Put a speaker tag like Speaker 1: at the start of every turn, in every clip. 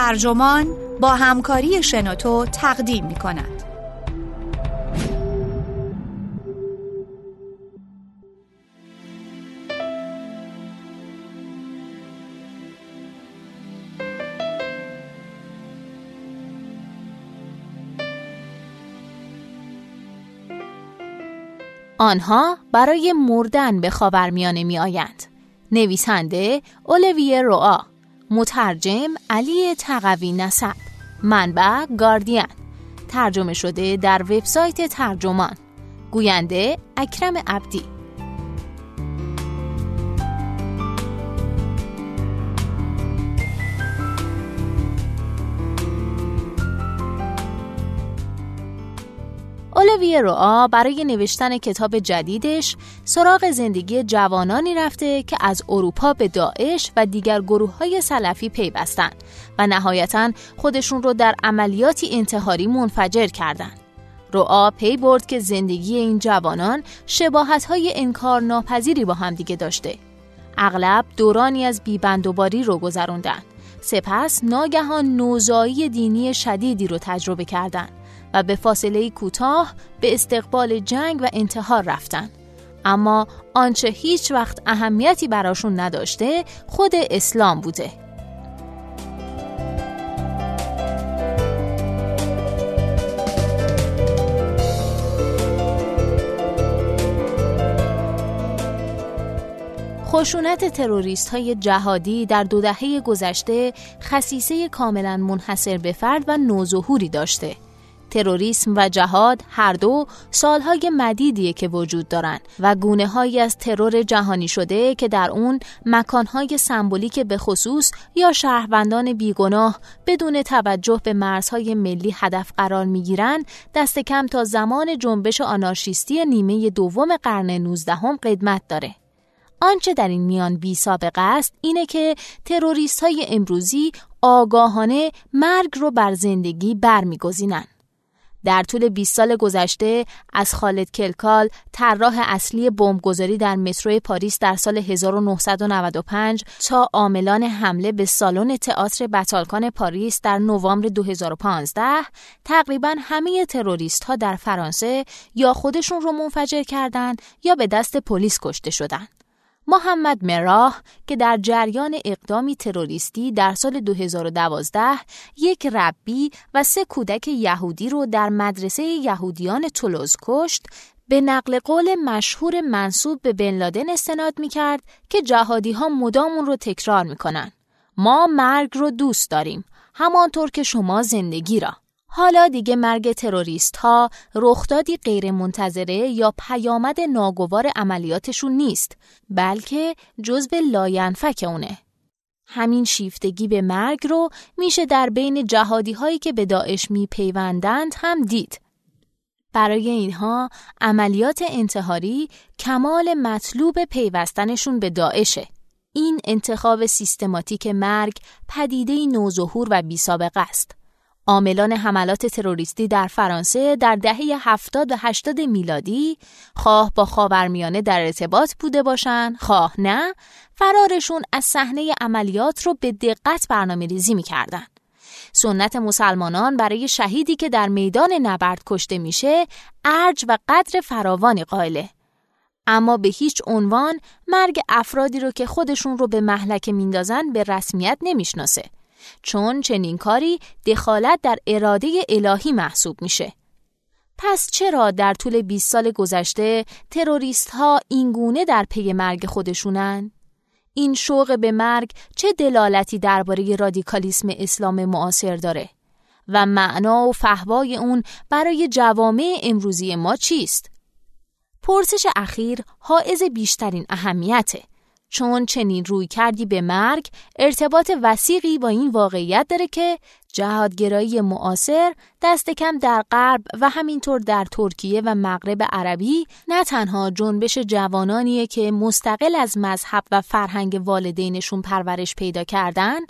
Speaker 1: ترجمان با همکاری شنوتو تقدیم می کند.
Speaker 2: آنها برای مردن به خاورمیانه می آیند. نویسنده اولویه روا مترجم علی تقوی نسب. منبع گاردین. ترجمه شده در وبسایت ترجمان. گوینده اکرم عبدی. اولویه روا برای نوشتن کتاب جدیدش سراغ زندگی جوانانی رفته که از اروپا به داعش و دیگر گروه های سلفی پیوستند و نهایتا خودشون رو در عملیاتی انتحاری منفجر کردند. رعا پی برد که زندگی این جوانان شباهت های انکار ناپذیری با هم دیگه داشته. اغلب دورانی از بیبندوباری رو گذروندن. سپس ناگهان نوزایی دینی شدیدی رو تجربه کردند. و به فاصله کوتاه به استقبال جنگ و انتحار رفتن. اما آنچه هیچ وقت اهمیتی براشون نداشته خود اسلام بوده. خشونت تروریست های جهادی در دو دهه گذشته خصیصه کاملا منحصر به فرد و نوظهوری داشته تروریسم و جهاد هر دو سالهای مدیدیه که وجود دارند و گونه هایی از ترور جهانی شده که در اون مکانهای سمبولیک به خصوص یا شهروندان بیگناه بدون توجه به مرزهای ملی هدف قرار می‌گیرند دست کم تا زمان جنبش آنارشیستی نیمه دوم قرن 19 هم قدمت داره. آنچه در این میان بی سابقه است اینه که تروریست های امروزی آگاهانه مرگ رو بر زندگی برمیگزینند. در طول 20 سال گذشته از خالد کلکال طراح اصلی بمبگذاری در مترو پاریس در سال 1995 تا عاملان حمله به سالن تئاتر باتاکلان پاریس در نوامبر 2015 تقریبا همه تروریست ها در فرانسه یا خودشون رو منفجر کردند یا به دست پلیس کشته شدند. محمد مراه که در جریان اقدامی تروریستی در سال 2012 یک ربی و سه کودک یهودی رو در مدرسه یهودیان تولوز کشت به نقل قول مشهور منصوب به بن لادن استناد می کرد که جهادی ها مدام رو تکرار می کنن. ما مرگ رو دوست داریم همانطور که شما زندگی را حالا دیگه مرگ تروریست ها رخدادی غیر منتظره یا پیامد ناگوار عملیاتشون نیست بلکه جزء لاینفک اونه. همین شیفتگی به مرگ رو میشه در بین جهادی هایی که به داعش میپیوندند هم دید. برای اینها عملیات انتحاری کمال مطلوب پیوستنشون به داعشه. این انتخاب سیستماتیک مرگ پدیده نوظهور و بی سابقه است. عاملان حملات تروریستی در فرانسه در دهه 70 و 80 میلادی خواه با خاورمیانه در ارتباط بوده باشند. خواه نه فرارشون از صحنه عملیات رو به دقت برنامه ریزی. سنت مسلمانان برای شهیدی که در میدان نبرد کشته میشه ارج و قدر فراوانی قائله. اما به هیچ عنوان مرگ افرادی رو که خودشون رو به محلکه میندازن به رسمیت نمی‌شناسه. چون چنین کاری دخالت در اراده الهی محسوب میشه. پس چرا در طول 20 سال گذشته تروریست ها اینگونه در پی مرگ خودشونن؟ این شوق به مرگ چه دلالتی درباره رادیکالیسم اسلام معاصر داره؟ و معنا و فهوای اون برای جوامع امروزی ما چیست؟ پرسش اخیر حائز بیشترین اهمیته چون چنین روی کردی به مرگ ارتباط وسیقی با این واقعیت داره که جهادگرایی معاصر دست کم در غرب و همینطور در ترکیه و مغرب عربی نه تنها جنبش جوانانیه که مستقل از مذهب و فرهنگ والدینشون پرورش پیدا کردن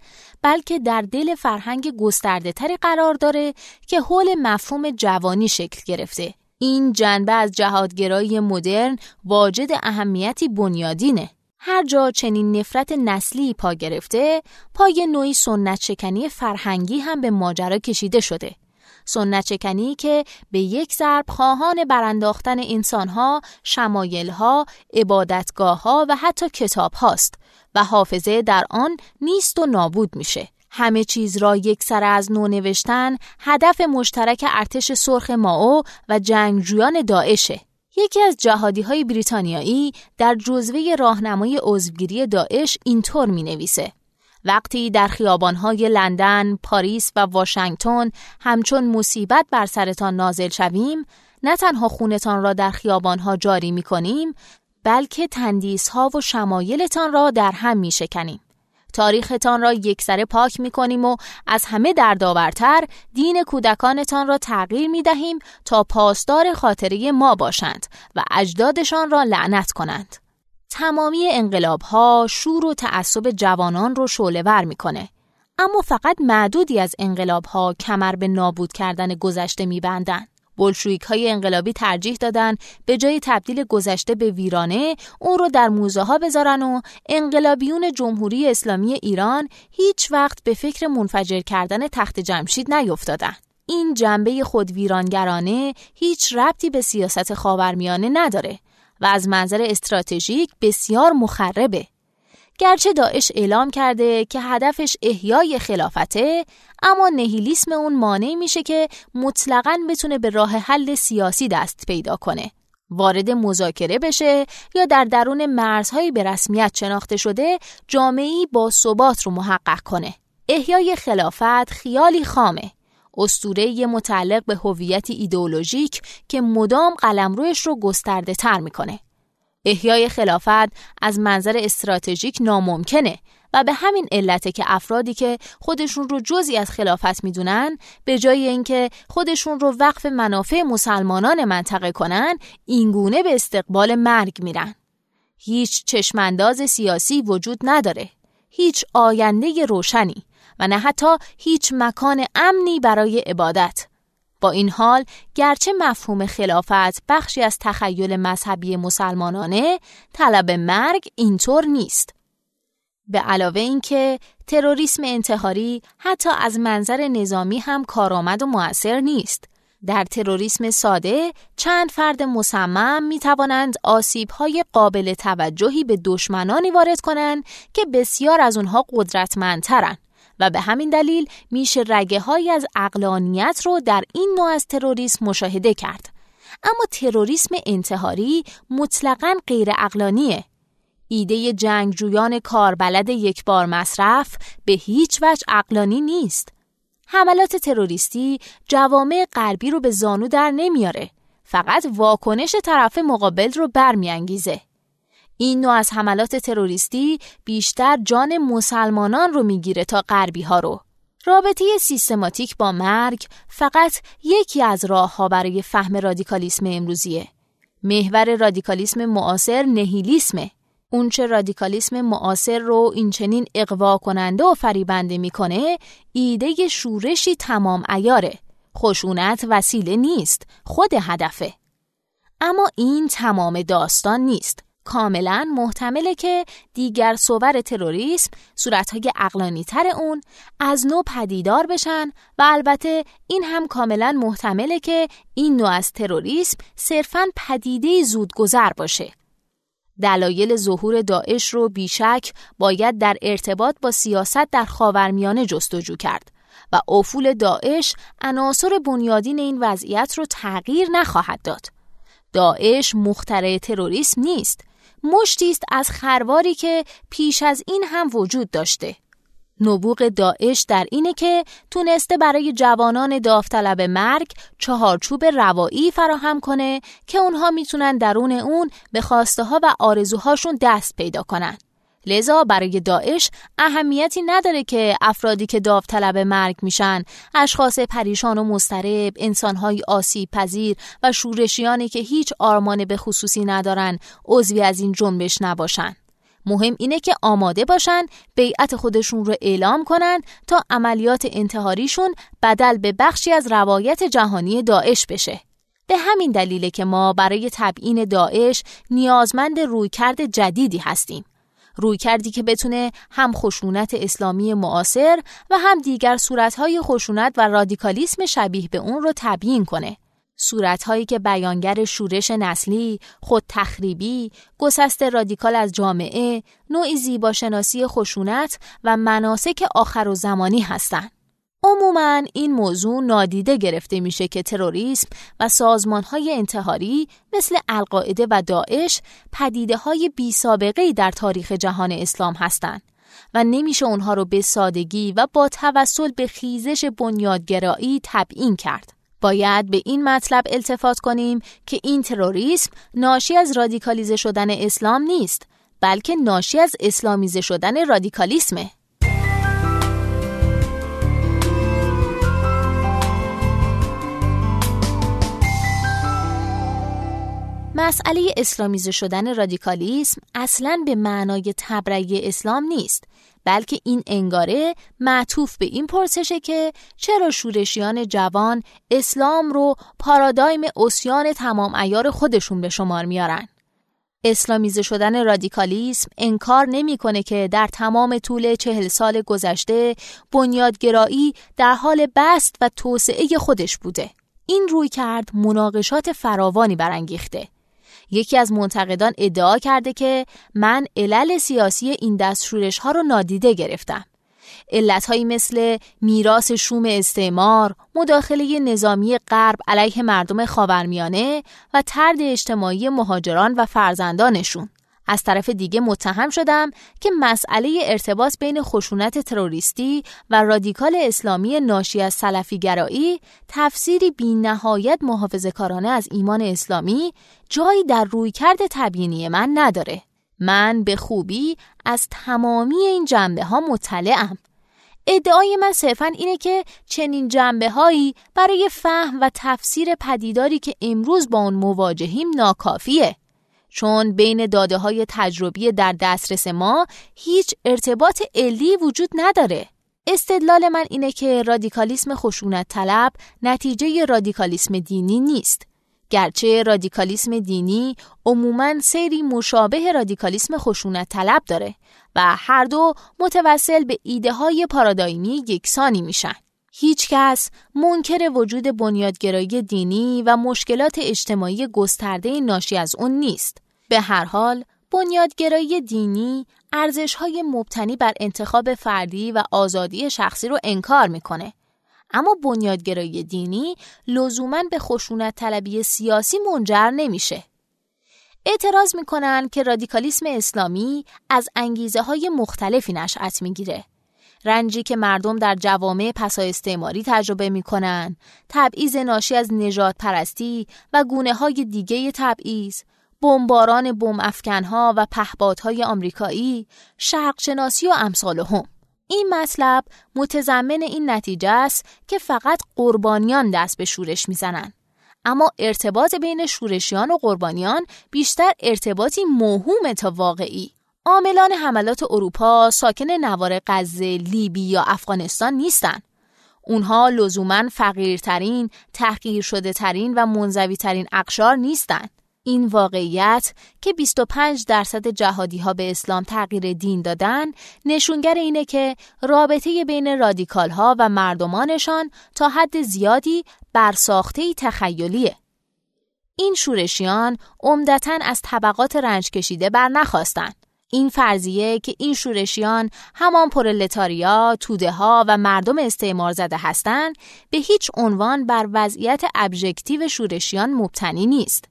Speaker 2: بلکه در دل فرهنگ گسترده تری قرار داره که حول مفهوم جوانی شکل گرفته. این جنبه از جهادگرایی مدرن واجد اهمیتی بنیادینه. هر جا چنین نفرت نسلی پا گرفته، پای نوعی سنت شکنی فرهنگی هم به ماجرا کشیده شده. سنت شکنی که به یک ضرب خواهان برانداختن انسانها، شمایلها، عبادتگاهها و حتی کتاب هاست و حافظه در آن نیست و نابود میشه. همه چیز را یک سر از نو نوشتن هدف مشترک ارتش سرخ ماو و جنگجویان داعشه. یکی از جهادی های بریتانیایی در جزوه راهنمای عضوگیری داعش اینطور می نویسه. وقتی در خیابانهای لندن، پاریس و واشنگتن همچون مصیبت بر سرتان نازل شویم، نه تنها خونتان را در خیابانها جاری می کنیم، بلکه تندیسها و شمایلتان را در هم می شکنیم. تاریختان را یکسره پاک می کنیم و از همه دردآورتر دین کودکانتان را تغییر می دهیم تا پاسدار خاطره ما باشند و اجدادشان را لعنت کنند. تمامی انقلاب ها شور و تعصب جوانان رو شعله می‌کنه. اما فقط معدودی از انقلاب ها کمر به نابود کردن گذشته میبندن. بلشویک های انقلابی ترجیح دادن به جای تبدیل گذشته به ویرانه اون رو در موزه ها بذارن و انقلابیون جمهوری اسلامی ایران هیچ وقت به فکر منفجر کردن تخت جمشید نیفتادن. این جنبه خود ویرانگرانه هیچ ربطی به سیاست خاورمیانه نداره و از منظر استراتژیک بسیار مخربه. گرچه داعش اعلام کرده که هدفش احیای خلافته اما نهیلیسم اون مانع میشه که مطلقاً بتونه به راه حل سیاسی دست پیدا کنه. وارد مذاکره بشه یا در درون مرزهایی به رسمیت شناخته شده جامعی با ثبات رو محقق کنه. احیای خلافت خیالی خامه. اسطوره متعلق به هویتی ایدئولوژیک که مدام قلمروش رو گسترده تر می‌کنه. احیای خلافت از منظر استراتژیک ناممکنه و به همین علته که افرادی که خودشون رو جزی از خلافت می‌دونن به جای اینکه خودشون رو وقف منافع مسلمانان منطقه کنن اینگونه به استقبال مرگ میرن. هیچ چشمانداز سیاسی وجود نداره. هیچ آینده روشنی و نه حتی هیچ مکان امنی برای عبادت. با این حال گرچه مفهوم خلافت بخشی از تخیل مذهبی مسلمانانه طلب مرگ اینطور نیست. به علاوه اینکه تروریسم انتحاری حتی از منظر نظامی هم کارآمد و موثر نیست. در تروریسم ساده چند فرد مصمم می توانند آسیب های قابل توجهی به دشمنانی وارد کنند که بسیار از اونها قدرتمندترند. و به همین دلیل میشه رگه های از اقلانیت رو در این نوع از تروریسم مشاهده کرد. اما تروریسم انتحاری مطلقا غیر اقلانیه. ایده جنگجویان کاربلد یک بار مصرف به هیچ وجه اقلانی نیست. حملات تروریستی جوامع غربی رو به زانو در نمیاره. فقط واکنش طرف مقابل رو برمیانگیزه. این نوع از حملات تروریستی بیشتر جان مسلمانان رو می‌گیره تا غربی ها رو. رابطه سیستماتیک با مرگ فقط یکی از راه ها برای فهم رادیکالیسم امروزیه. محور رادیکالیسم معاصر نهیلیسمه. اونچه رادیکالیسم معاصر رو این چنین اقوا کننده و فریبنده می‌کنه ایده شورشی تمام ایاره. خشونت وسیله نیست، خود هدفه. اما این تمام داستان نیست. کاملا محتمله که دیگر صور تروریسم صورتهای اقلانی تر اون از نوع پدیدار بشن و البته این هم کاملا محتمله که این نوع از تروریسم صرفا پدیده زودگذر باشه. دلایل ظهور داعش رو بیشک باید در ارتباط با سیاست در خاورمیانه جستجو کرد و افول داعش عناصر بنیادین این وضعیت رو تغییر نخواهد داد. داعش مخترع تروریسم نیست مشتی است از خرواری که پیش از این هم وجود داشته. نبوغ داعش در اینه که تونسته برای جوانان داوطلب مرگ چهارچوب روایی فراهم کنه که اونها می‌تونن درون اون به خواسته ها و آرزوهاشون دست پیدا کنن. لذا برای داعش اهمیتی نداره که افرادی که داوطلب مرگ میشن اشخاص پریشان و مضطرب انسانهای آسیب پذیر و شورشیانی که هیچ آرمان به خصوصی ندارن عضوی از این جنبش نباشن. مهم اینه که آماده باشن بیعت خودشون رو اعلام کنن تا عملیات انتحاریشون بدل به بخشی از روایت جهانی داعش بشه. به همین دلیله که ما برای تبیین داعش نیازمند رویکرد جدیدی هستیم. روی کردی که بتونه هم خشونت اسلامی معاصر و هم دیگر صورتهای خشونت و رادیکالیسم شبیه به اون رو تبیین کنه. صورتهایی که بیانگر شورش نسلی، خود تخریبی، گسست رادیکال از جامعه، نوعی زیباشناسی خشونت و مناسک آخر و زمانی هستند. عموما این موضوع نادیده گرفته میشه که تروریسم و سازمان های انتحاری مثل القاعده و داعش پدیده های بی سابقه در تاریخ جهان اسلام هستند و نمیشه اونها رو به سادگی و با توسل به خیزش بنیادگرایی تبیین کرد. باید به این مطلب التفات کنیم که این تروریسم ناشی از رادیکالیزه شدن اسلام نیست بلکه ناشی از اسلامیزه شدن رادیکالیسمه. مسئله اسلامیزه شدن رادیکالیسم اصلا به معنای تبرئه اسلام نیست بلکه این انگاره معطوف به این پرسشه که چرا شورشیان جوان اسلام رو پارادایم اسیان تمام ایار خودشون به شمار میارن اسلامیزه شدن رادیکالیسم انکار نمی‌کنه که در تمام طول چهل سال گذشته بنیادگرایی در حال بست و توسعه خودش بوده. این روی کرد مناقشات فراوانی برانگیخته. یکی از منتقدان ادعا کرده که من علل سیاسی این دستشورش ها رو نادیده گرفتم. علتهایی مثل میراث شوم استعمار، مداخله نظامی غرب علیه مردم خاورمیانه و ترد اجتماعی مهاجران و فرزندانشون. از طرف دیگه متهم شدم که مسئله ارتباط بین خشونت تروریستی و رادیکال اسلامی ناشی از سلفی گرایی تفسیری بی نهایت محافظه کارانه از ایمان اسلامی جایی در رویکرد تبیینی من نداره. من به خوبی از تمامی این جنبه ها مطلعم. ادعای من صرفا اینه که چنین جنبه هایی برای فهم و تفسیر پدیداری که امروز با اون مواجهیم ناکافیه. چون بین داده های تجربی در دسترس ما هیچ ارتباط علی وجود نداره. استدلال من اینه که رادیکالیسم خشونت طلب نتیجه رادیکالیسم دینی نیست. گرچه رادیکالیسم دینی عموماً سری مشابه رادیکالیسم خشونت طلب داره و هر دو متوسل به ایده های پارادایمی یکسانی میشن. هیچ کس منکر وجود بنیادگرایی دینی و مشکلات اجتماعی گسترده ناشی از اون نیست. به هر حال، بنیادگرایی دینی ارزش‌های مبتنی بر انتخاب فردی و آزادی شخصی رو انکار می‌کنه. اما بنیادگرایی دینی لزوما به خشونت طلبی سیاسی منجر نمیشه. اعتراض می‌کنن که رادیکالیسم اسلامی از انگیزه های مختلفی نشأت می‌گیره رنجی که مردم در جوامع پسا استعماری تجربه می کنن، تبعیض ناشی از نجات پرستی و گونه های دیگه تبعیض، بمباران بم افکنها و پهپادهای آمریکایی، شرقشناسی و امثال هم. این مطلب متضمن این نتیجه است که فقط قربانیان دست به شورش می‌زنند. اما ارتباط بین شورشیان و قربانیان بیشتر ارتباطی موهوم تا واقعی. عاملان حملات اروپا ساکن نوار غزه، لیبی یا افغانستان نیستند. اونها لزوما فقیرترین، تحقیر شده ترین و منزوی ترین اقشار نیستند. این واقعیت که 25 درصد جهادی ها به اسلام تغییر دین دادن نشونگر اینه که رابطه بین رادیکال ها و مردمانشان تا حد زیادی برساخته تخیلیه. این شورشیان عمدتا از طبقات رنج کشیده بر نخواستند. این فرضیه که این شورشیان همان پرولتاریا، توده ها و مردم استعمار زده هستند به هیچ عنوان بر وضعیت ابژکتیو شورشیان مبتنی نیست.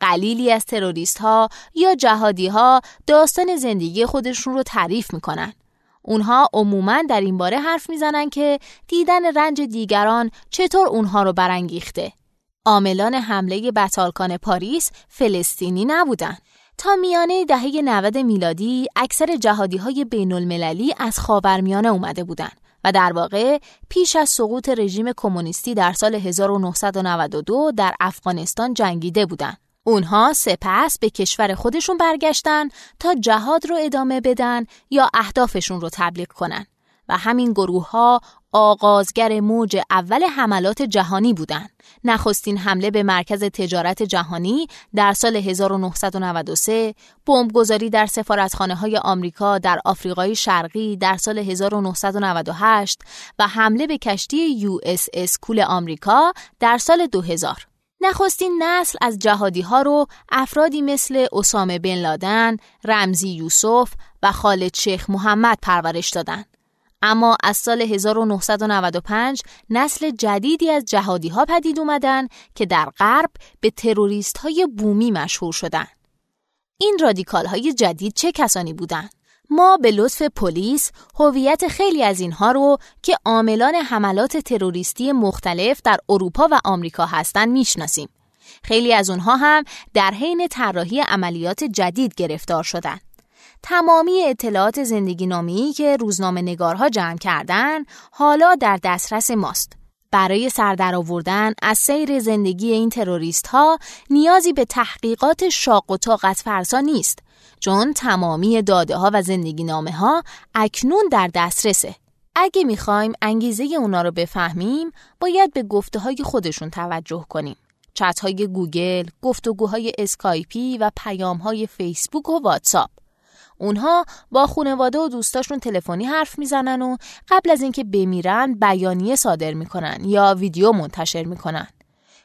Speaker 2: قلیلی از تروریست ها یا جهادی ها داستان زندگی خودشون رو تعریف می‌کنن. اونها عموما در این باره حرف می‌زنن که دیدن رنج دیگران چطور اونها رو برانگیخته. عاملان حمله بطالکان پاریس فلسطینی نبودند. تا میانه دهه 90 میلادی اکثر جهادی های بین المللی از خاورمیانه اومده بودند و در واقع پیش از سقوط رژیم کمونیستی در سال 1992 در افغانستان جنگیده بودند. اونها سپس به کشور خودشون برگشتن تا جهاد رو ادامه بدن یا اهدافشون رو تبلیغ کنن و همین گروه ها آغازگر موج اول حملات جهانی بودند. نخستین حمله به مرکز تجارت جهانی در سال 1993 بمبگذاری در سفارتخانه های آمریکا در آفریقای شرقی در سال 1998 و حمله به کشتی USS Cole آمریکا در سال 2000 نخستین نسل از جهادی ها رو افرادی مثل اسامه بن لادن، رمزی یوسف و خالد شیخ محمد پرورش دادند. اما از سال 1995 نسل جدیدی از جهادی ها پدید اومدن که در غرب به تروریست های بومی مشهور شدن. این رادیکال های جدید چه کسانی بودند؟ ما به لطف پلیس هویت خیلی از اینها رو که عاملان حملات تروریستی مختلف در اروپا و آمریکا هستند می‌شناسیم. خیلی از اونها هم در حین طراحی عملیات جدید گرفتار شدند. تمامی اطلاعات زندگی نامی که روزنامه نگارها جمع کردن حالا در دسترس ماست. برای سردر آوردن از سیر زندگی این تروریست ها نیازی به تحقیقات شاق و طاقت فرسا نیست چون تمامی داده ها و زندگی نامه ها اکنون در دسترسه. اگه می‌خوایم انگیزه اونا رو بفهمیم باید به گفته های خودشون توجه کنیم. چت های گوگل، گفتگوهای اسکایپی و پیام های فیسبوک و واتساپ. اونها با خانواده و دوستاشون تلفنی حرف می‌زنن و قبل از اینکه بمیرن بیانیه صادر می‌کنن یا ویدیو منتشر می‌کنن.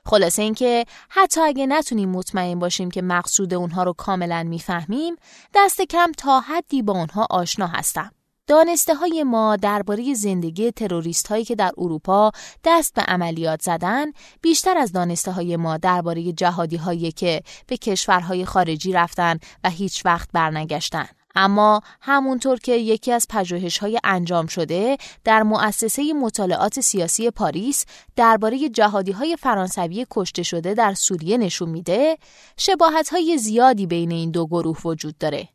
Speaker 2: خلاصه اینکه حتی اگه نتونیم مطمئن باشیم که مقصود اونها رو کاملا می‌فهمیم دست کم تا حدی با اونها آشنا هستیم. دانسته های ما درباره زندگی تروریست هایی که در اروپا دست به عملیات زدن بیشتر از دانسته های ما درباره جهادی هایی که به کشورهای خارجی رفتن و هیچ وقت برنگشتن. اما همونطور که یکی از پژوهش های انجام شده در مؤسسه مطالعات سیاسی پاریس درباره جهادی های فرانسوی کشته شده در سوریه نشون میده شباهت های زیادی بین این دو گروه وجود داره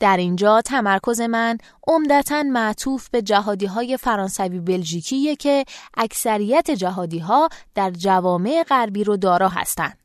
Speaker 2: در اینجا تمرکز من عمدتا معطوف به جهادی های فرانسوی بلژیکیه که اکثریت جهادی ها در جوامع غربی رو دارا هستند.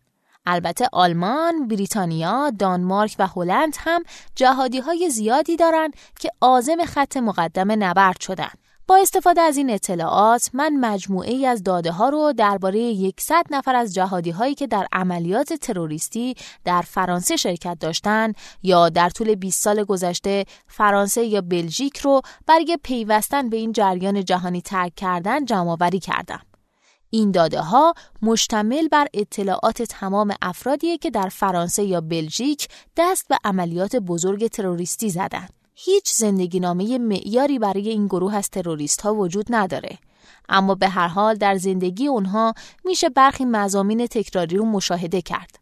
Speaker 2: البته آلمان، بریتانیا، دانمارک و هلند هم جهادی های زیادی دارند که آزم خط مقدم نبرد شدند. با استفاده از این اطلاعات من مجموعه ای از داده ها رو درباره 100 نفر از جهادی هایی که در عملیات تروریستی در فرانسه شرکت داشتند یا در طول 20 سال گذشته فرانسه یا بلژیک رو برای پیوستن به این جریان جهانی ترک کردن جمع کردم. این داده ها مشتمل بر اطلاعات تمام افرادیه که در فرانسه یا بلژیک دست به عملیات بزرگ تروریستی زدند. هیچ زندگی نامه معیاری برای این گروه از تروریست ها وجود نداره. اما به هر حال در زندگی اونها میشه برخی مزامین تکراری رو مشاهده کرد.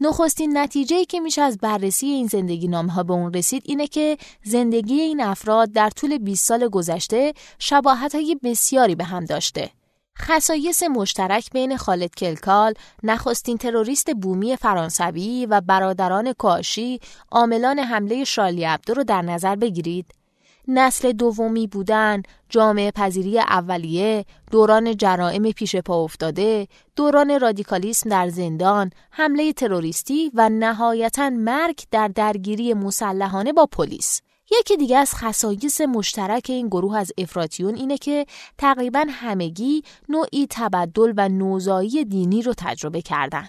Speaker 2: نخستین نتیجه که میشه از بررسی این زندگی نامه ها به اون رسید اینه که زندگی این افراد در طول 20 سال گذشته شباهت های بسیاری به هم داشته. خصایص مشترک بین خالد کلکال، نخستین تروریست بومی فرانسوی و برادران کاشی عاملان حمله شالی عبدو رو در نظر بگیرید. نسل دومی بودن، جامعه پذیری اولیه، دوران جرائم پیش پا افتاده، دوران رادیکالیسم در زندان، حمله تروریستی و نهایتا مرگ در درگیری مسلحانه با پلیس. یکی دیگه از خصایص مشترک این گروه از افراتیون اینه که تقریبا همگی نوعی تبدل و نوزایی دینی رو تجربه کردن.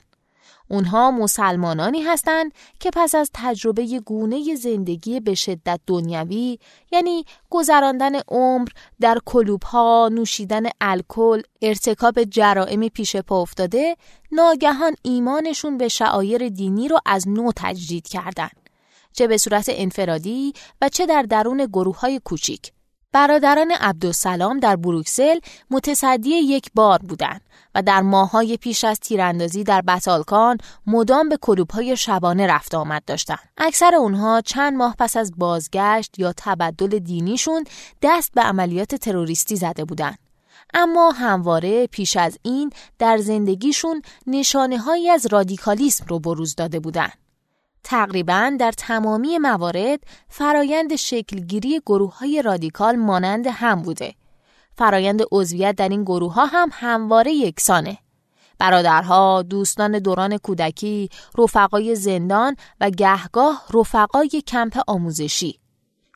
Speaker 2: اونها مسلمانانی هستند که پس از تجربه گونه زندگی به شدت دنیوی یعنی گذراندن عمر در کلوبها، نوشیدن الکل، ارتکاب جرائم پیش پا افتاده، ناگهان ایمانشون به شعایر دینی رو از نو تجدید کردند. چه به صورت انفرادی و چه در درون گروه های کوچیک. برادران عبدالسلام در بروکسل متصدی یک بار بودند و در ماهای پیش از تیراندازی در بطالکان مدام به های شبانه رفت آمد داشتند. اکثر اونها چند ماه پس از بازگشت یا تبدل دینیشون دست به عملیات تروریستی زده بودند. اما همواره پیش از این در زندگیشون نشانه هایی از رادیکالیسم رو بروز داده بودند. تقریبا در تمامی موارد فرایند شکلگیری گروه های رادیکال مانند هم بوده. فرایند عضویت در این گروه ها هم همواره یکسانه. برادرها، دوستان دوران کودکی، رفقای زندان و گهگاه رفقای کمپ آموزشی.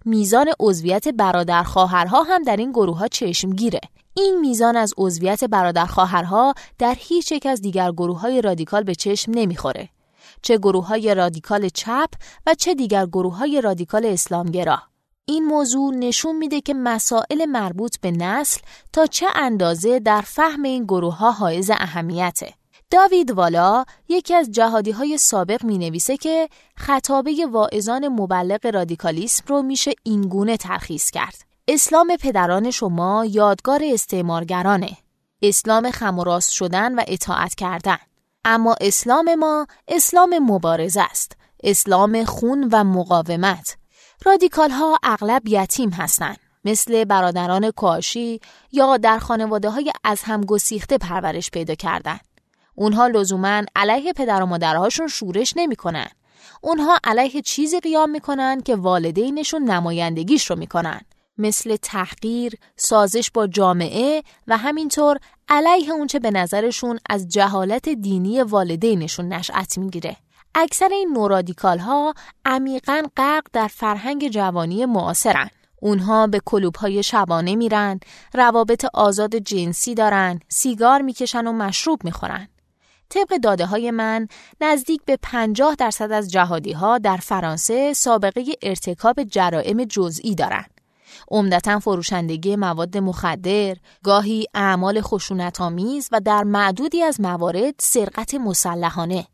Speaker 2: میزان عضویت برادر خواهرها هم در این گروه ها چشمگیره. این میزان از عضویت برادر خواهرها در هیچ یک از دیگر گروه های رادیکال به چشم نمی‌خوره. چه گروه های رادیکال چپ و چه دیگر گروه های رادیکال اسلامگرا. این موضوع نشون میده که مسائل مربوط به نسل تا چه اندازه در فهم این گروه ها حائز اهمیته. داوید والا یکی از جهادی های سابق می نویسه که خطابه واعظان مبلغ رادیکالیسم رو میشه اینگونه ترخیص کرد. اسلام پدران شما یادگار استعمارگرانه. اسلام خم شدن و اطاعت کردن. اما اسلام ما اسلام مبارزه است. اسلام خون و مقاومت. رادیکال ها اغلب یتیم هستند. مثل برادران کاشی یا در خانواده های از هم گسیخته پرورش پیدا کردن. اونها لزوما علیه پدر و مادرهاشون شورش نمی‌کنن. اونها علیه چیزی قیام می‌کنن که والدینشون نمایندگیش رو می‌کنن. مثل تحقیر، سازش با جامعه و همینطور علیه اونچه به نظرشون از جهالت دینی والدینشون نشأت می‌گیره. اکثر این نورادیکال ها عمیقا غرق در فرهنگ جوانی معاصرن. اونها به کلوب های شبانه میرن، روابط آزاد جنسی دارن، سیگار می‌کشن و مشروب می‌خورن. طبق داده های من نزدیک به 50 درصد از جهادی ها در فرانسه سابقه ارتکاب جرائم جزئی دارند. عمدتا فروشندگی مواد مخدر، گاهی اعمال خشونت‌آمیز و در معدودی از موارد سرقت مسلحانه.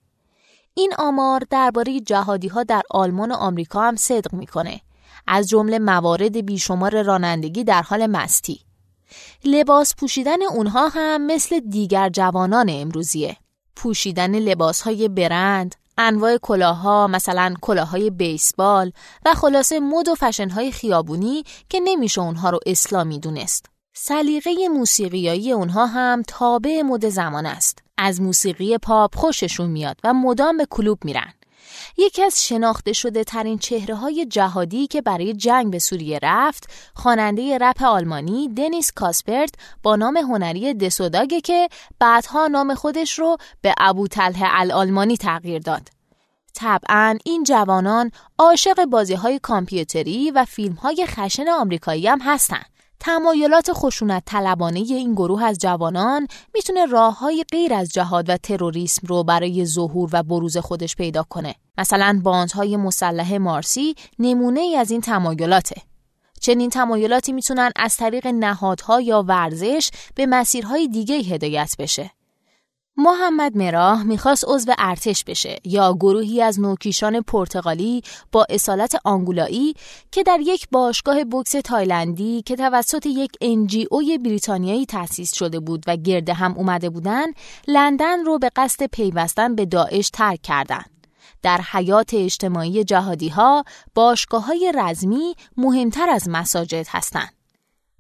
Speaker 2: این آمار درباره جهادی ها در آلمان و آمریکا هم صدق می‌کنه. از جمله موارد بیشمار رانندگی در حال مستی. لباس پوشیدن اونها هم مثل دیگر جوانان امروزیه. پوشیدن لباس های برند، انواع کلاها مثلا کلاهای بیسبال و خلاصه مد و فشن های خیابونی که نمیشه اونها رو اسلامی دونست. سلیقه موسیقیایی اونها هم تابع مد زمان است. از موسیقی پاپ خوششون میاد و مدام به کلوب میرن. یکی از شناخته شده ترین چهره های جهادی که برای جنگ به سوریه رفت خواننده رپ آلمانی دنیس کاسپرت با نام هنری دسوداگه که بعدها نام خودش رو به ابو تله الالمانی تغییر داد. طبعا این جوانان عاشق بازی های کامپیوتری و فیلم های خشن آمریکایی هم هستند. تمایلات خشونت طلبانه این گروه از جوانان می‌تونه راه های غیر از جهاد و تروریسم رو برای ظهور و بروز خودش پیدا کنه. مثلا باندهای مسلح مارسی نمونه ای از این تمایلاته. چنین تمایلاتی می‌تونن از طریق نهادها یا ورزش به مسیرهای دیگه هدایت بشه. محمد مراه می‌خواست عضو ارتش بشه یا گروهی از نوکیشان پرتغالی با اصالت آنگولایی که در یک باشگاه بوکس تایلندی که توسط یک اوی بریتانیایی تأسیس شده بود و گرده هم اومده بودن لندن رو به قصد پیوستن به داعش ترک کردند. در حیات اجتماعی جهادی ها باشگاه های رزمی مهمتر از مساجد هستند.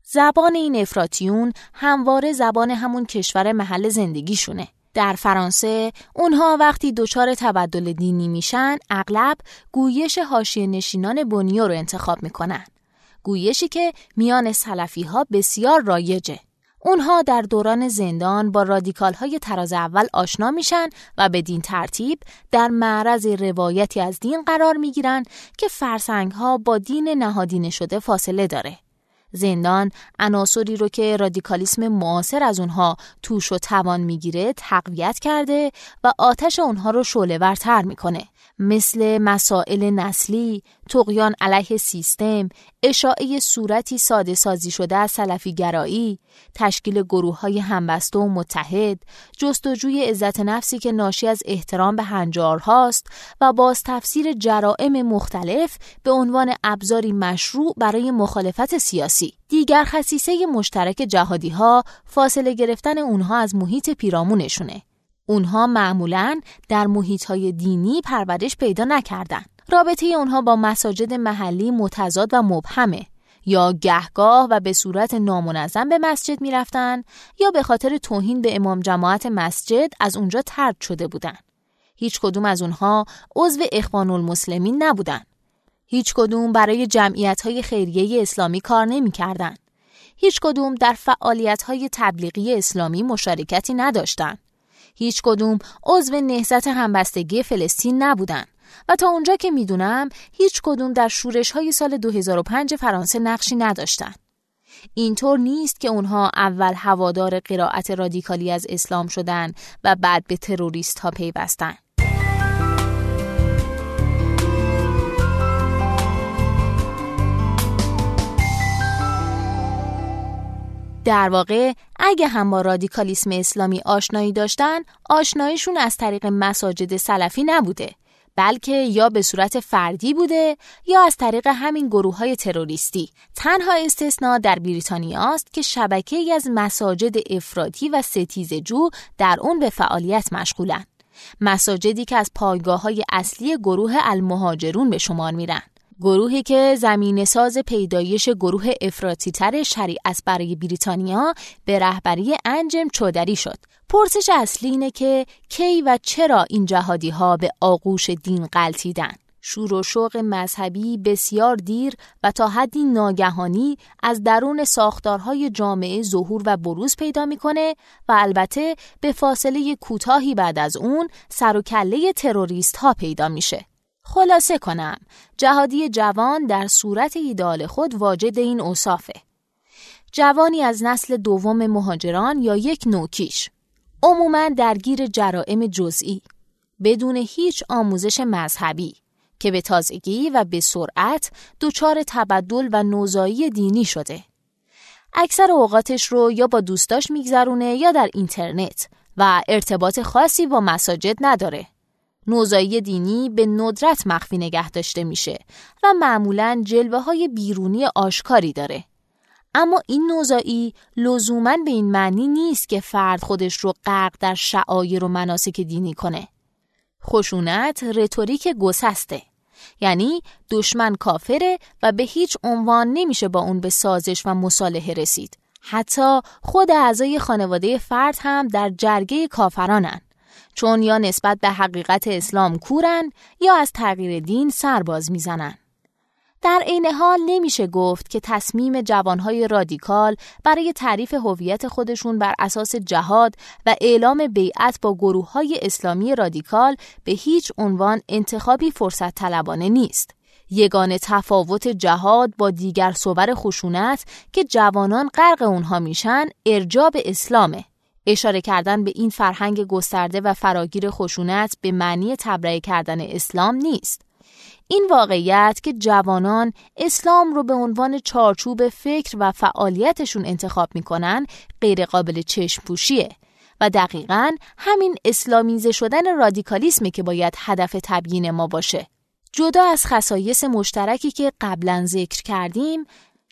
Speaker 2: زبان این افراتیون همواره زبان همون کشور محل زندگیشونه. در فرانسه اونها وقتی دچار تبدل دینی میشن اغلب گویش حاشیه نشینان بنیو رو انتخاب می‌کنن. گویشی که میان سلفی ها بسیار رایجه. اونها در دوران زندان با رادیکال های تراز اول آشنا میشن و بدین ترتیب در معرض روایتی از دین قرار می‌گیرن که فرسنگ ها با دین نهادینه شده فاصله داره. زندان عناصری رو که رادیکالیسم معاصر از اونها توش و توان می‌گیره تقویت کرده و آتش اونها رو شعله ورتر می‌کنه مثل مسائل نسلی، تقیان علیه سیستم، اشاعه صورتی ساده سازی شده از سلفی گرایی، تشکیل گروه های همبسته و متحد، جستجوی عزت نفسی که ناشی از احترام به هنجارهاست و باز تفسیر جرائم مختلف به عنوان ابزاری مشروع برای مخالفت سیاسی. دیگر خصیصه مشترک جهادی ها فاصله گرفتن اونها از محیط پیرامونشونه. اونها معمولا در های دینی پرورش پیدا نکردن. رابطه اونها با مساجد محلی متضاد و مبهمه یا گهگاه و به صورت نامنظم به مسجد می‌رفتن یا به خاطر توهین به امام جماعت مسجد از اونجا ترد شده بودن. هیچ کدوم از اونها عضو اخوان المسلمین نبودن. هیچ کدوم برای جمعیت های خیریه اسلامی کار نمی کردن. هیچ کدوم در فعالیت های تبلیغی اسلامی مشارکتی نداشتند. هیچ کدوم عضو نهضت همبستگی فلسطین نبودند و تا اونجا که می‌دونم هیچ کدوم در شورش های سال 2005 فرانسه نقشی نداشتن. اینطور نیست که اونها اول هوادار قرائت رادیکالی از اسلام شدن و بعد به تروریست ها پیوستن. در واقع اگه هم با رادیکالیسم اسلامی آشنایی داشتن آشناییشون از طریق مساجد سلفی نبوده بلکه یا به صورت فردی بوده یا از طریق همین گروه های تروریستی. تنها استثنا در بریتانیا است که شبکه ای از مساجد افراطی و ستیزجو در اون به فعالیت مشغولن. مساجدی که از پایگاه های اصلی گروه المهاجرون به شمار میرن. گروهی که زمین ساز پیدایش گروه افراطی شریعت برای بریتانیا به رهبری انجم چودری شد. پرسش اصلی اینه که کی و چرا این جهادی ها به آغوش دین غلطیدن؟ شور و شوق مذهبی بسیار دیر و تا حدی ناگهانی از درون ساختارهای جامعه ظهور و بروز پیدا می‌کنه و البته به فاصله کوتاهی بعد از اون سر و کله تروریست ها پیدا میشه. خلاصه کنم. جهادی جوان در صورت ایدال خود واجد این اوصافه. جوانی از نسل دوم مهاجران یا یک نوکیش عموما درگیر جرائم جزئی. بدون هیچ آموزش مذهبی که به تازگی و به سرعت دچار تبدل و نوزایی دینی شده. اکثر اوقاتش رو یا با دوستاش میگذرونه یا در اینترنت و ارتباط خاصی با مساجد نداره. نوزایی دینی به ندرت مخفی نگه داشته میشه و معمولا جلوه های بیرونی آشکاری داره. اما این نوزایی لزوما به این معنی نیست که فرد خودش رو غرق در شعایر و مناسک دینی کنه. خشونت رتوریک گسسته. یعنی دشمن کافره و به هیچ عنوان نمیشه با اون به سازش و مصالحه رسید. حتی خود اعضای خانواده فرد هم در جرگه کافرانن. چون یا نسبت به حقیقت اسلام کورن یا از تغییر دین سرباز می‌زنن. در عین حال نمیشه گفت که تصمیم جوانهای رادیکال برای تعریف هویت خودشون بر اساس جهاد و اعلام بیعت با گروه های اسلامی رادیکال به هیچ عنوان انتخابی فرصت طلبانه نیست. یگان تفاوت جهاد با دیگر صور خشونت که جوانان غرق اونها میشن ارجاب اسلامه. اشاره کردن به این فرهنگ گسترده و فراگیر خشونت به معنی تبرئه کردن اسلام نیست. این واقعیت که جوانان اسلام رو به عنوان چارچوب فکر و فعالیتشون انتخاب می‌کنن غیر قابل چشم پوشیه و دقیقا همین اسلامیزه شدن رادیکالیسمه که باید هدف تبیین ما باشه. جدا از خصایص مشترکی که قبلا ذکر کردیم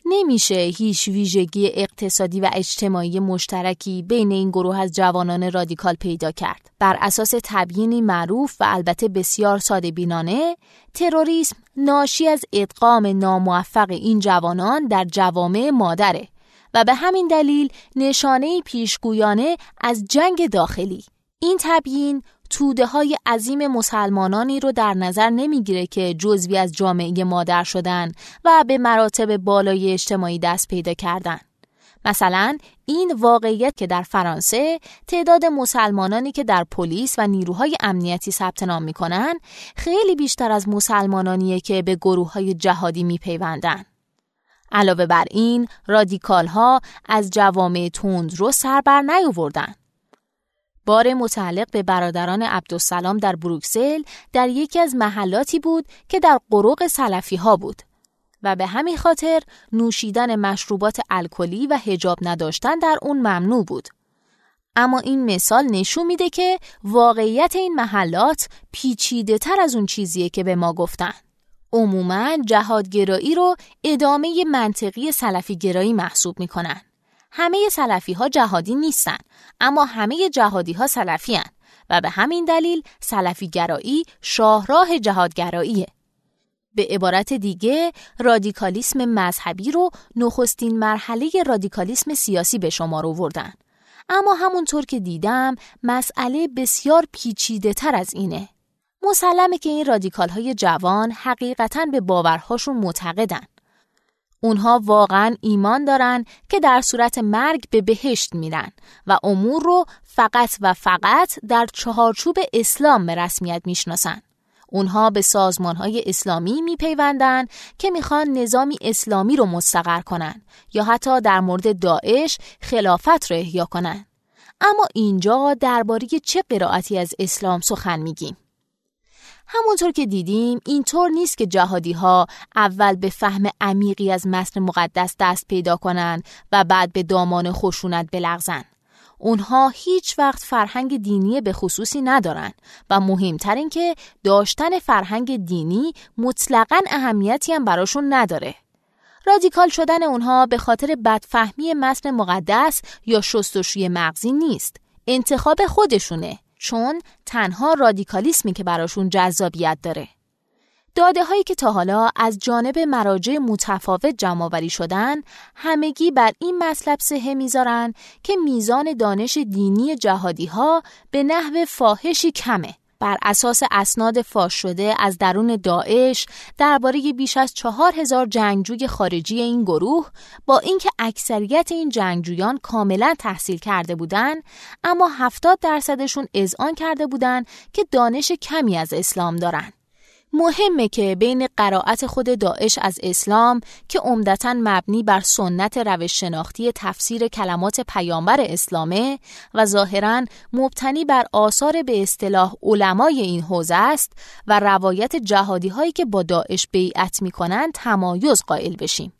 Speaker 2: نمیشه هیچ ویژگی اقتصادی و اجتماعی مشترکی بین این گروه از جوانان رادیکال پیدا کرد. بر اساس تبیینی معروف و البته بسیار ساده بینانه، تروریسم ناشی از ادغام ناموفق این جوانان در جوامع مادره و به همین دلیل نشانه پیشگویانه از جنگ داخلی. این تبیین توده های عظیم مسلمانانی رو در نظر نمی‌گیره که جزوی از جامعه مادر شدن و به مراتب بالای اجتماعی دست پیدا کردن. مثلا این واقعیت که در فرانسه تعداد مسلمانانی که در پلیس و نیروهای امنیتی ثبت نام می‌کنن خیلی بیشتر از مسلمانانیه که به گروه های جهادی میپیوندن. علاوه بر این رادیکال ها از جوامع تند رو سربر نیاوردن. بار متعلق به برادران عبدالسلام در بروکسل در یکی از محلاتی بود که در قروق سلفی ها بود و به همین خاطر نوشیدن مشروبات الکلی و هجاب نداشتن در اون ممنوع بود. اما این مثال نشون میده که واقعیت این محلات پیچیده تر از اون چیزیه که به ما گفتن. عموما جهادگرایی رو ادامه منطقی سلفی گرایی محسوب می‌کنن. همه سلفی ها جهادی نیستن اما همه جهادی ها سلفی هن و به همین دلیل سلفی گرایی شاهراه جهادگراییه. به عبارت دیگه رادیکالیسم مذهبی رو نخستین مرحله رادیکالیسم سیاسی به شمار آوردن. اما همونطور که دیدم مسئله بسیار پیچیده تر از اینه. مسلمه که این رادیکال های جوان حقیقتا به باورهاشون معتقدن. اونها واقعا ایمان دارن که در صورت مرگ به بهشت میرن و امور رو فقط و فقط در چهارچوب اسلام به رسمیت می‌شناسن. اونها به سازمان های اسلامی میپیوندن که می‌خوان نظامی اسلامی رو مستقر کنن یا حتی در مورد داعش خلافت رو احیا کنن. اما اینجا درباره چه قرائتی از اسلام سخن میگیم؟ همونطور که دیدیم اینطور نیست که جهادی ها اول به فهم عمیقی از متن مقدس دست پیدا کنند و بعد به دامان خشونت بلغزن. اونها هیچ وقت فرهنگ دینی به خصوصی ندارن و مهمتر این که داشتن فرهنگ دینی مطلقا اهمیتی هم براشون نداره. رادیکال شدن اونها به خاطر بدفهمی متن مقدس یا شستشوی مغزی نیست. انتخاب خودشونه چون تنها رادیکالیسمی که براشون جذابیت داره. داده هایی که تا حالا از جانب مراجع متفاوت جمعآوری شدن همگی بر این مطلب سهه می‌ذارن که میزان دانش دینی جهادی ها به نحو فاحشی کمه بر اساس اسناد فاش شده از درون داعش درباره بیش از چهار هزار جنگجوی خارجی این گروه با اینکه اکثریت این جنگجویان کاملا تحصیل کرده بودند اما 70 درصدشون اذعان کرده بودند که دانش کمی از اسلام دارند مهمه که بین قرائت خود داعش از اسلام که عمدتا مبنی بر سنت روش شناختی تفسیر کلمات پیامبر اسلامه و ظاهرا مبتنی بر آثار به اصطلاح علمای این حوزه است و روایت جهادی هایی که با داعش بیعت می کنند تمایز قائل بشیم.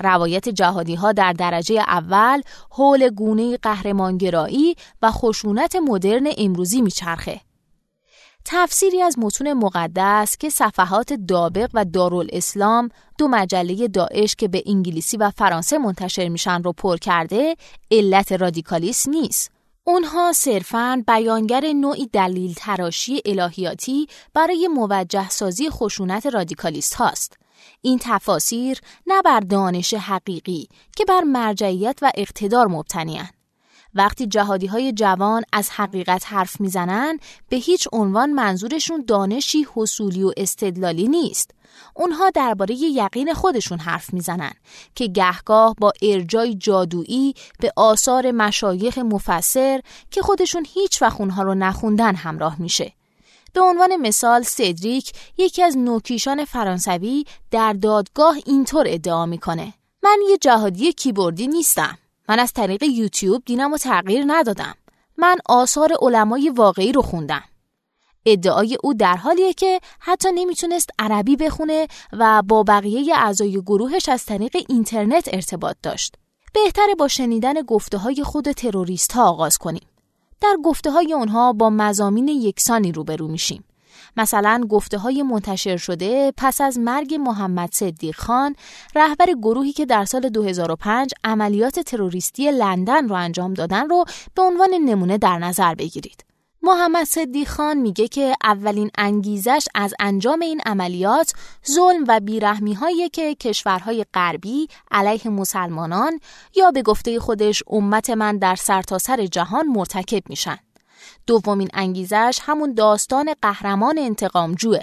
Speaker 2: روایت جهادی ها در درجه اول حول گونه قهرمانگرایی و خشونت مدرن امروزی میچرخه تفسیری از متون مقدس که صفحات دابق و دارالاسلام دو مجله داعش که به انگلیسی و فرانسه منتشر میشن رو پر کرده علت رادیکالیست نیست. اونها صرفاً بیانگر نوعی دلیل تراشی الهیاتی برای موجه سازی خشونت رادیکالیست هاست. این تفاسیر نه بر دانش حقیقی که بر مرجعیت و اقتدار مبتنیان. وقتی جهادی های جوان از حقیقت حرف می‌زنن به هیچ عنوان منظورشون دانشی حصولی و استدلالی نیست. اونها درباره یقین خودشون حرف می‌زنن که گهگاه با ارجای جادویی به آثار مشایخ مفسر که خودشون هیچ وقت اونها رو نخوندن همراه میشه. به عنوان مثال سدریک یکی از نوکیشان فرانسوی در دادگاه اینطور ادعا می‌کنه من یه جهادی کیبوردی نیستم من از طریق یوتیوب دینم و تغییر ندادم. من آثار علمای واقعی رو خوندم. ادعای او در حالیه که حتی نمی‌تونست عربی بخونه و با بقیه اعضای گروهش از طریق اینترنت ارتباط داشت. بهتره با شنیدن گفته های خود تروریست ها آغاز کنیم. در گفته های اونها با مزامین یکسانی روبرو میشیم. مثلا گفته های منتشر شده پس از مرگ محمد صدیق خان رهبر گروهی که در سال 2005 عملیات تروریستی لندن رو انجام دادن رو به عنوان نمونه در نظر بگیرید. محمد صدیق خان میگه که اولین انگیزش از انجام این عملیات ظلم و بیرحمی هایی که کشورهای غربی علیه مسلمانان یا به گفته خودش امت من در سرتاسر سر جهان مرتکب میشن. دومین انگیزش همون داستان قهرمان انتقامجوه.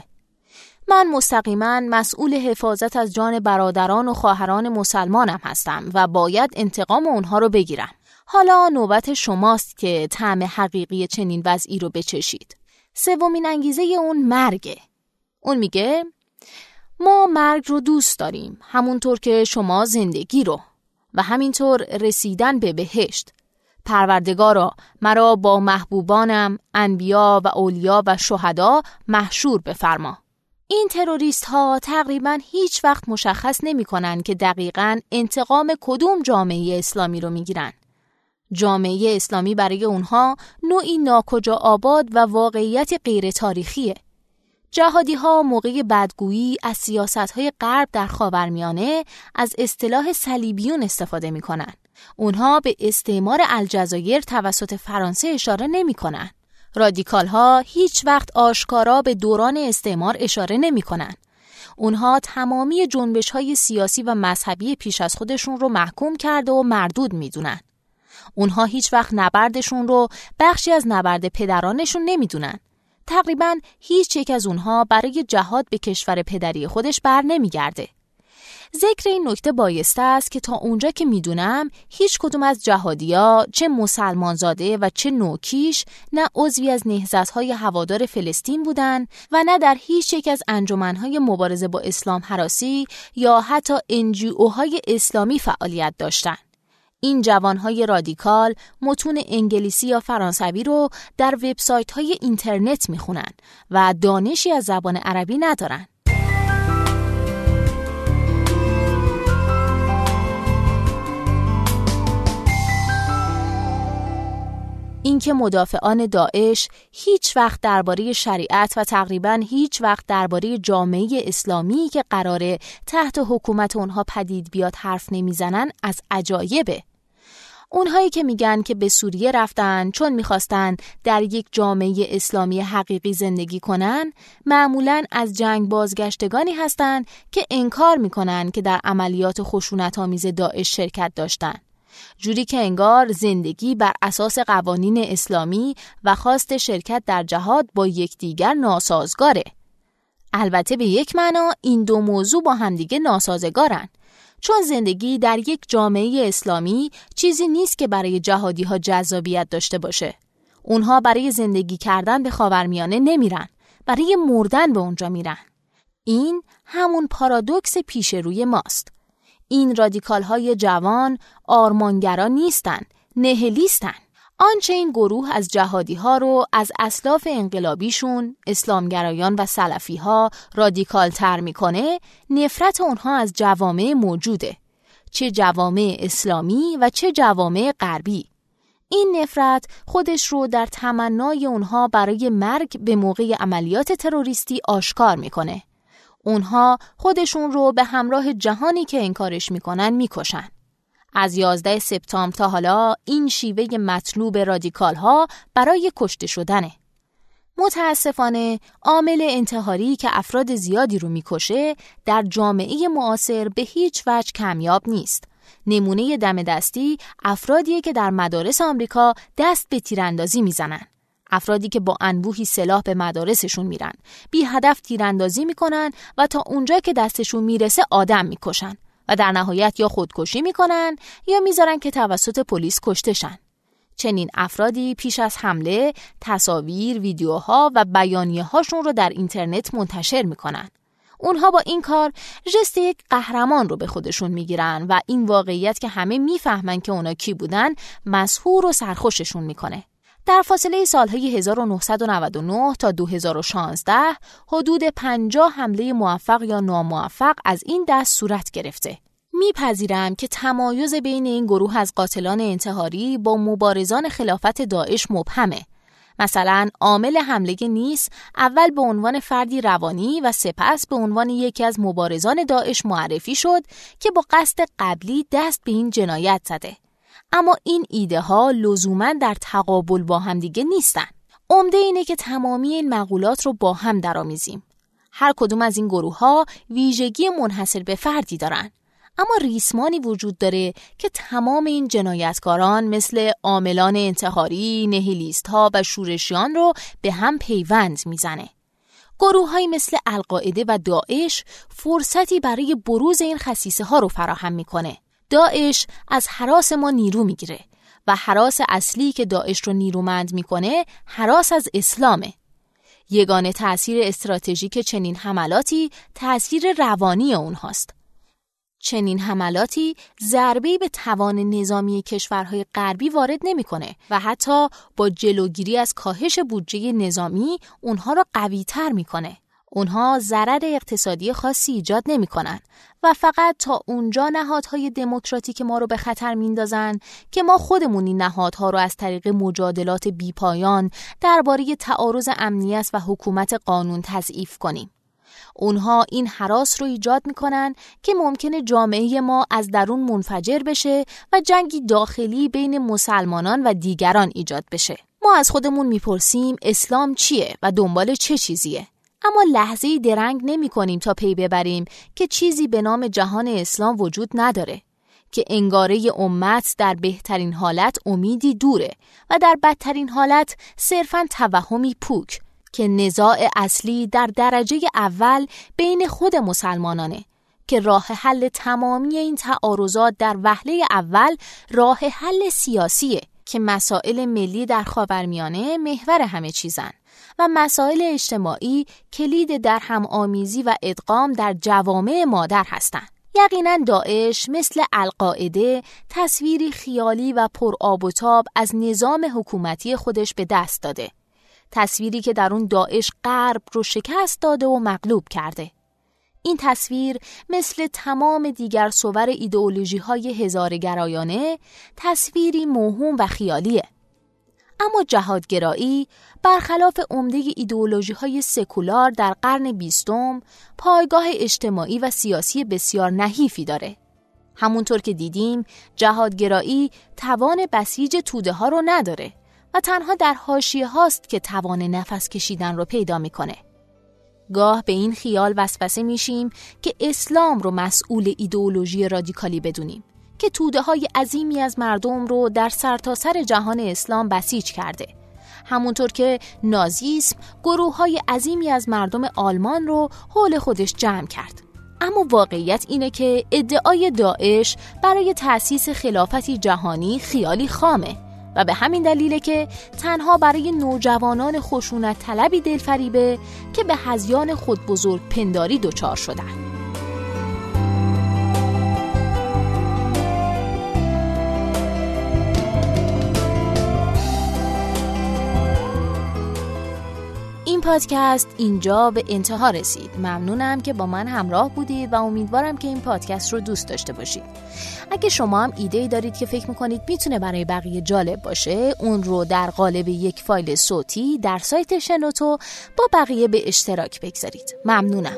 Speaker 2: من مستقیما مسئول حفاظت از جان برادران و خواهران مسلمانم هستم و باید انتقام اونها رو بگیرم. حالا نوبت شماست که طعم حقیقی چنین وضعی رو بچشید. سومین انگیزه اون مرگه. اون میگه ما مرگ رو دوست داریم همونطور که شما زندگی رو و همینطور رسیدن به بهشت پروردگارا مرا با محبوبانم انبیا و اولیا و شهدا محشور بفرما این تروریست ها تقریبا هیچ وقت مشخص نمی کنن که دقیقا انتقام کدوم جامعه اسلامی رو می گیرن. جامعه اسلامی برای اونها نوعی ناکجا آباد و واقعیت غیر تاریخیه. جهادی ها موقع بدگویی از سیاست های غرب در خاورمیانه از اصطلاح صلیبیون استفاده می کنن. اونها به استعمار الجزایر توسط فرانسه اشاره نمی کنن. رادیکال ها هیچ وقت آشکارا به دوران استعمار اشاره نمی کنن. اونها تمامی جنبش های سیاسی و مذهبی پیش از خودشون رو محکوم کرده و مردود می‌دونن. اونها هیچ وقت نبردشون رو بخشی از نبرد پدرانشون نمی‌دونن. تقریبا هیچ یک از اونها برای جهاد به کشور پدری خودش بر نمیگرده. ذکر این نکته بایسته است که تا اونجا که می‌دونم هیچ کدوم از جهادیا چه مسلمانزاده و چه نوکیش نه عضوی از های هوادار فلسطین بودند و نه در هیچ یک از انجمنهای مبارزه با اسلام حراسی یا حتی های اسلامی فعالیت داشتند. این جوانهای رادیکال متون انگلیسی یا فرانسوی رو در وبسایت های اینترنت می‌خونن و دانشی از زبان عربی ندارن. اینکه مدافعان داعش هیچ وقت درباره شریعت و تقریبا هیچ وقت درباره جامعه اسلامی که قراره تحت حکومت اونها پدید بیاد حرف نمی‌زنن از عجایبه. اونهایی که میگن که به سوریه رفتن چون می‌خواستن در یک جامعه اسلامی حقیقی زندگی کنن معمولا از جنگ بازگشتگانی هستند که انکار می‌کنن که در عملیات خشونت آمیز داعش شرکت داشتن جوری که انگار زندگی بر اساس قوانین اسلامی و خواست شرکت در جهاد با یکدیگر ناسازگاره. البته به یک معنا این دو موضوع با همدیگه ناسازگارن. چون زندگی در یک جامعه اسلامی چیزی نیست که برای جهادی ها جذابیت داشته باشه. اونها برای زندگی کردن به خاورمیانه نمیرن. برای مردن به اونجا میرن. این همون پارادوکس پیش روی ماست. این رادیکال های جوان آرمانگرا نیستن نهلیستن. آنچه این گروه از جهادی ها رو از اسلاف انقلابیشون اسلامگرایان و سلفی ها رادیکال تر می‌کنه نفرت اونها از جوامع موجوده. چه جوامع اسلامی و چه جوامع غربی. این نفرت خودش رو در تمنای اونها برای مرگ به موقع عملیات تروریستی آشکار می‌کنه. اونها خودشون رو به همراه جهانی که انکارش می‌کنن می‌کشن. از 11 سپتامبر تا حالا این شیوه مطلوب رادیکال ها برای کشته شدنه. متاسفانه عامل انتحاری که افراد زیادی رو می‌کشه در جامعه معاصر به هیچ وجه کمیاب نیست. نمونه دم دستی افرادیه که در مدارس آمریکا دست به تیراندازی می‌زنن. افرادی که با انبوهی سلاح به مدارسشون میرن بی هدف تیراندازی می‌کنن و تا اونجا که دستشون می‌رسه آدم می‌کشن و در نهایت یا خودکشی می‌کنن یا می‌ذارن که توسط پلیس کشتشن چنین افرادی پیش از حمله تصاویر، ویدیوها و بیانیه هاشون رو در اینترنت منتشر می‌کنن. اونها با این کار جست یک قهرمان رو به خودشون می‌گیرن و این واقعیت که همه می‌فهمن که اونا کی بودن مسهور و سرخوششون می‌کنه. در فاصله سالهای 1999 تا 2016 حدود 50 حمله موفق یا ناموفق از این دست صورت گرفته. میپذیرم که تمایز بین این گروه از قاتلان انتحاری با مبارزان خلافت داعش مبهمه. مثلا عامل حمله نیست اول به عنوان فردی روانی و سپس به عنوان یکی از مبارزان داعش معرفی شد که با قصد قبلی دست به این جنایت زده. اما این ایده ها لزوما در تقابل با هم دیگه نیستن. عمده اینه که تمامی این مقولات رو با هم درآمیزیم. هر کدوم از این گروه ها ویژگی منحصر به فردی دارن. اما ریسمانی وجود داره که تمام این جنایتکاران مثل عاملان انتحاری، نهیلیست ها و شورشیان رو به هم پیوند می‌زنه. گروه های مثل القاعده و داعش فرصتی برای بروز این خصیصه ها رو فراهم می‌کنه. داعش از حراس ما نیرو می‌گیره و حراس اصلی که داعش رو نیرومند می‌کنه حراس از اسلامه. یگانه تأثیر استراتژیک چنین حملاتی تأثیر روانی اونهاست. چنین حملاتی ضربه به توان نظامی کشورهای غربی وارد نمی‌کنه و حتی با جلوگیری از کاهش بودجه نظامی اونها را قویتر می‌کنه. اونها ضرر اقتصادی خاصی ایجاد نمی کنن و فقط تا اونجا نهادهای دموکراتیک ما رو به خطر میندازن که ما خودمون این نهادها رو از طریق مجادلات بیپایان درباره تعارض امنیت و حکومت قانون تضعیف کنیم. اونها این حراس رو ایجاد می‌کنن که ممکنه جامعه ما از درون منفجر بشه و جنگی داخلی بین مسلمانان و دیگران ایجاد بشه. ما از خودمون می‌پرسیم اسلام چیه و دنبال چه چیزیه؟ اما لحظه درنگ نمی کنیم تا پی ببریم که چیزی به نام جهان اسلام وجود نداره که انگاره امت در بهترین حالت امیدی دوره و در بدترین حالت صرفا توهمی پوک که نزاع اصلی در درجه اول بین خود مسلمانانه که راه حل تمامی این تعارضات در وهله اول راه حل سیاسیه که مسائل ملی در خاورمیانه محور همه چیزن. و مسائل اجتماعی کلید در هم آمیزی و ادغام در جوامع مادر هستند. یقینا داعش مثل القاعده تصویری خیالی و پر آب و تاب از نظام حکومتی خودش به دست داده. تصویری که در اون داعش غرب رو شکست داده و مغلوب کرده. این تصویر مثل تمام دیگر صور ایدئولوژی های هزارگرایانه تصویری موهوم و خیالیه. اما جهادگرایی برخلاف عمده ایدئولوژی های سکولار در قرن بیستم پایگاه اجتماعی و سیاسی بسیار نحیفی داره. همونطور که دیدیم جهادگرایی توان بسیج توده ها رو نداره و تنها در حاشیه هاست که توان نفس کشیدن رو پیدا می‌کنه. گاه به این خیال وسوسه میشیم که اسلام رو مسئول ایدئولوژی رادیکالی بدونیم که توده های عظیمی از مردم رو در سرتاسر سر جهان اسلام بسیج کرده همونطور که نازیسم گروه های عظیمی از مردم آلمان رو حول خودش جمع کرد اما واقعیت اینه که ادعای داعش برای تأسیس خلافتی جهانی خیالی خامه و به همین دلیله که تنها برای نوجوانان خشونت طلبی دلفریبه که به هزیان خود بزرگ پنداری دچار شدن. پادکست اینجا به انتها رسید. ممنونم که با من همراه بودید و امیدوارم که این پادکست رو دوست داشته باشید. اگه شما هم ایده دارید که فکر می‌کنید می‌تونه برای بقیه جالب باشه اون رو در قالب یک فایل صوتی در سایت شنوتو با بقیه به اشتراک بگذارید. ممنونم.